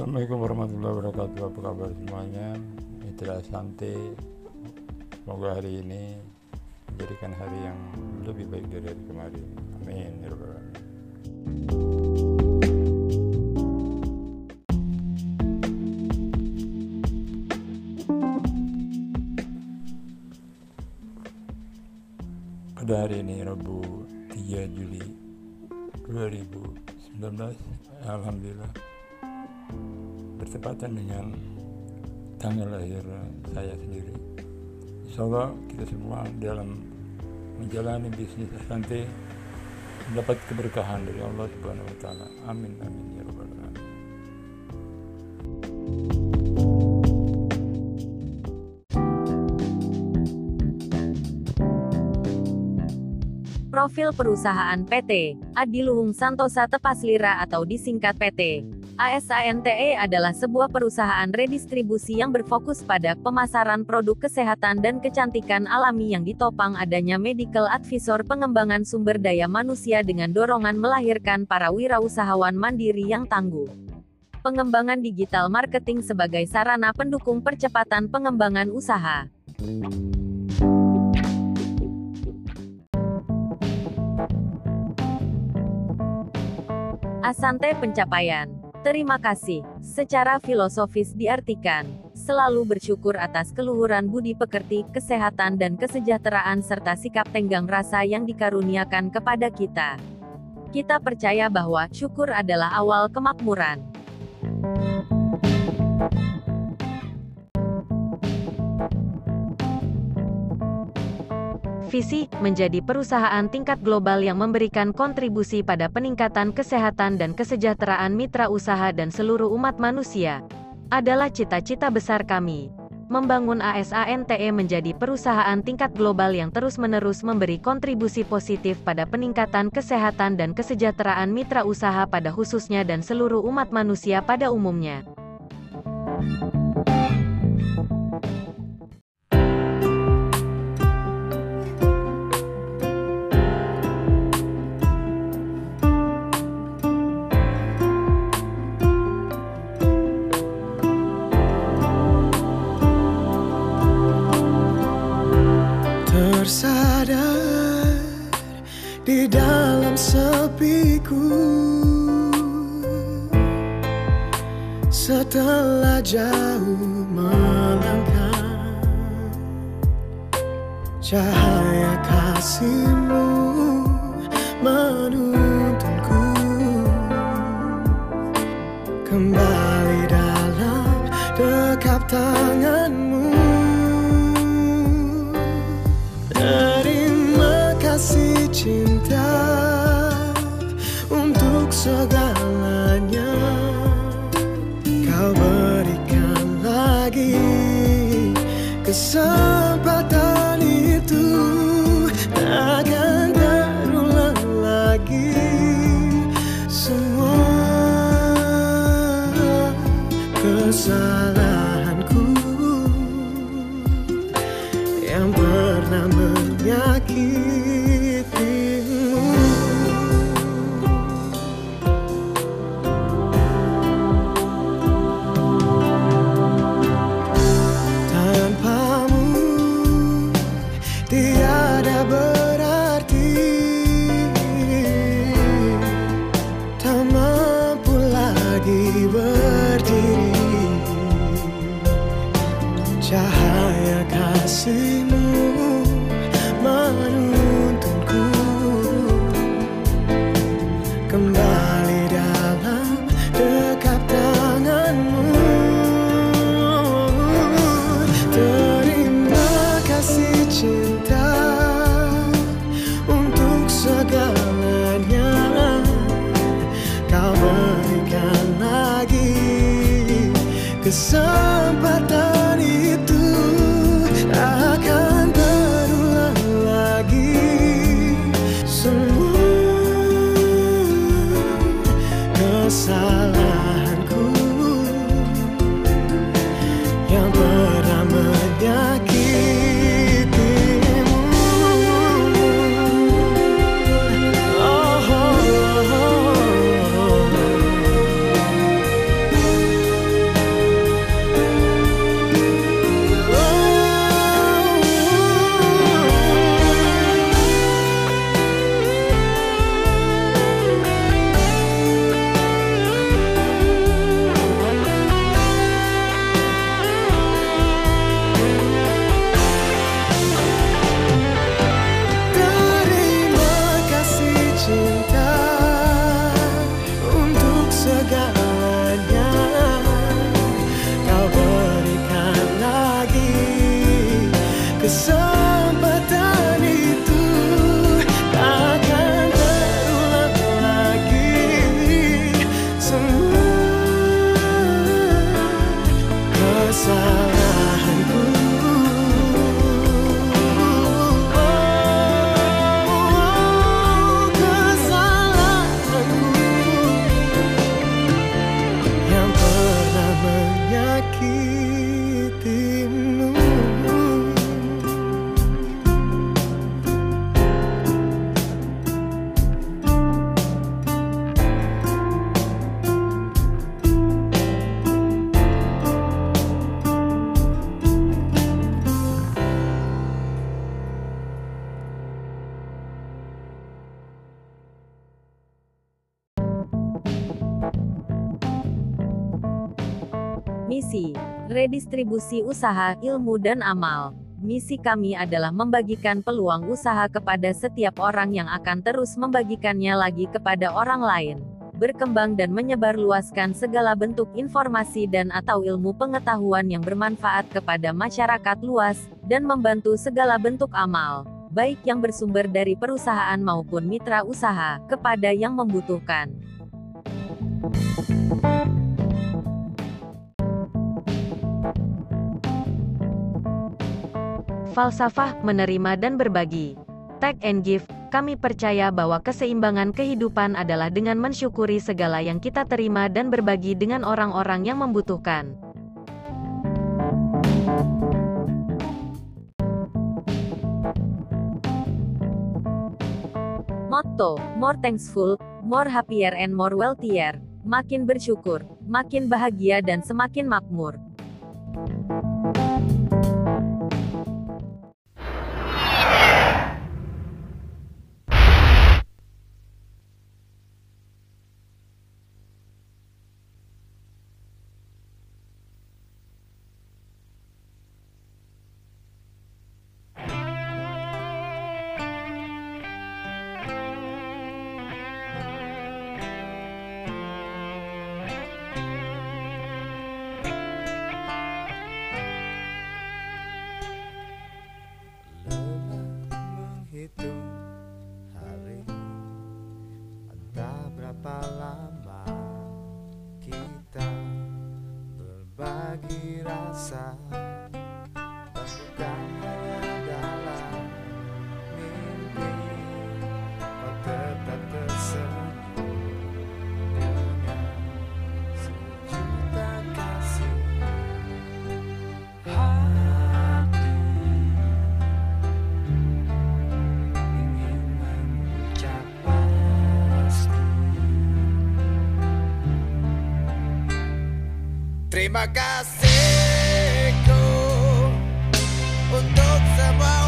Assalamualaikum warahmatullahi wabarakatuh. Apa kabar semuanya? Mitra Santai Semoga hari ini Menjadikan hari yang lebih baik dari hari kemarin. Amin ya Alamin. Pada hari ini Rabu 3 Juli 2019 Alhamdulillah bertepatan dengan tanggal lahir saya sendiri Insya Allah kita semua dalam menjalani bisnis nanti mendapat keberkahan dari Allah Subhanahu wa taala. Amin amin ya rabbal alamin. Profil perusahaan PT Adiluhung Santosa Tepaslira atau disingkat PT ASANTE adalah sebuah perusahaan redistribusi yang berfokus pada pemasaran produk kesehatan dan kecantikan alami yang ditopang adanya medical advisor pengembangan sumber daya manusia dengan dorongan melahirkan para wirausahawan mandiri yang tangguh. Pengembangan digital marketing sebagai sarana pendukung percepatan pengembangan usaha. Asante pencapaian. Terima kasih. Secara filosofis diartikan, selalu bersyukur atas keluhuran budi pekerti, kesehatan dan kesejahteraan serta sikap tenggang rasa yang dikaruniakan kepada kita. Kita percaya bahwa syukur adalah awal kemakmuran. Visi menjadi perusahaan tingkat global yang memberikan kontribusi pada peningkatan kesehatan dan kesejahteraan mitra usaha dan seluruh umat manusia adalah cita-cita besar kami. Membangun ASANTE menjadi perusahaan tingkat global yang terus-menerus memberi kontribusi positif pada peningkatan kesehatan dan kesejahteraan mitra usaha pada khususnya dan seluruh umat manusia pada umumnya. Setelah jauh melangkah Cahaya kasihmu menuntunku Kembali dalam dekap kesempatan itu Takkan terulang lagi. Semua kesalahanku yang pernah menyakitimu salah Misi, redistribusi usaha, ilmu dan amal. Misi kami adalah membagikan peluang usaha kepada setiap orang yang akan terus membagikannya lagi kepada orang lain. Berkembang dan menyebarluaskan segala bentuk informasi dan atau ilmu pengetahuan yang bermanfaat kepada masyarakat luas, dan membantu segala bentuk amal, baik yang bersumber dari perusahaan maupun mitra usaha, kepada yang membutuhkan. Falsafah menerima dan berbagi. Take and give. Kami percaya bahwa keseimbangan kehidupan adalah dengan mensyukuri segala yang kita terima dan berbagi dengan orang-orang yang membutuhkan. Motto: More thankful, more happier and more wealthier. Makin bersyukur, makin bahagia dan semakin makmur. Terima kasihku untuk semua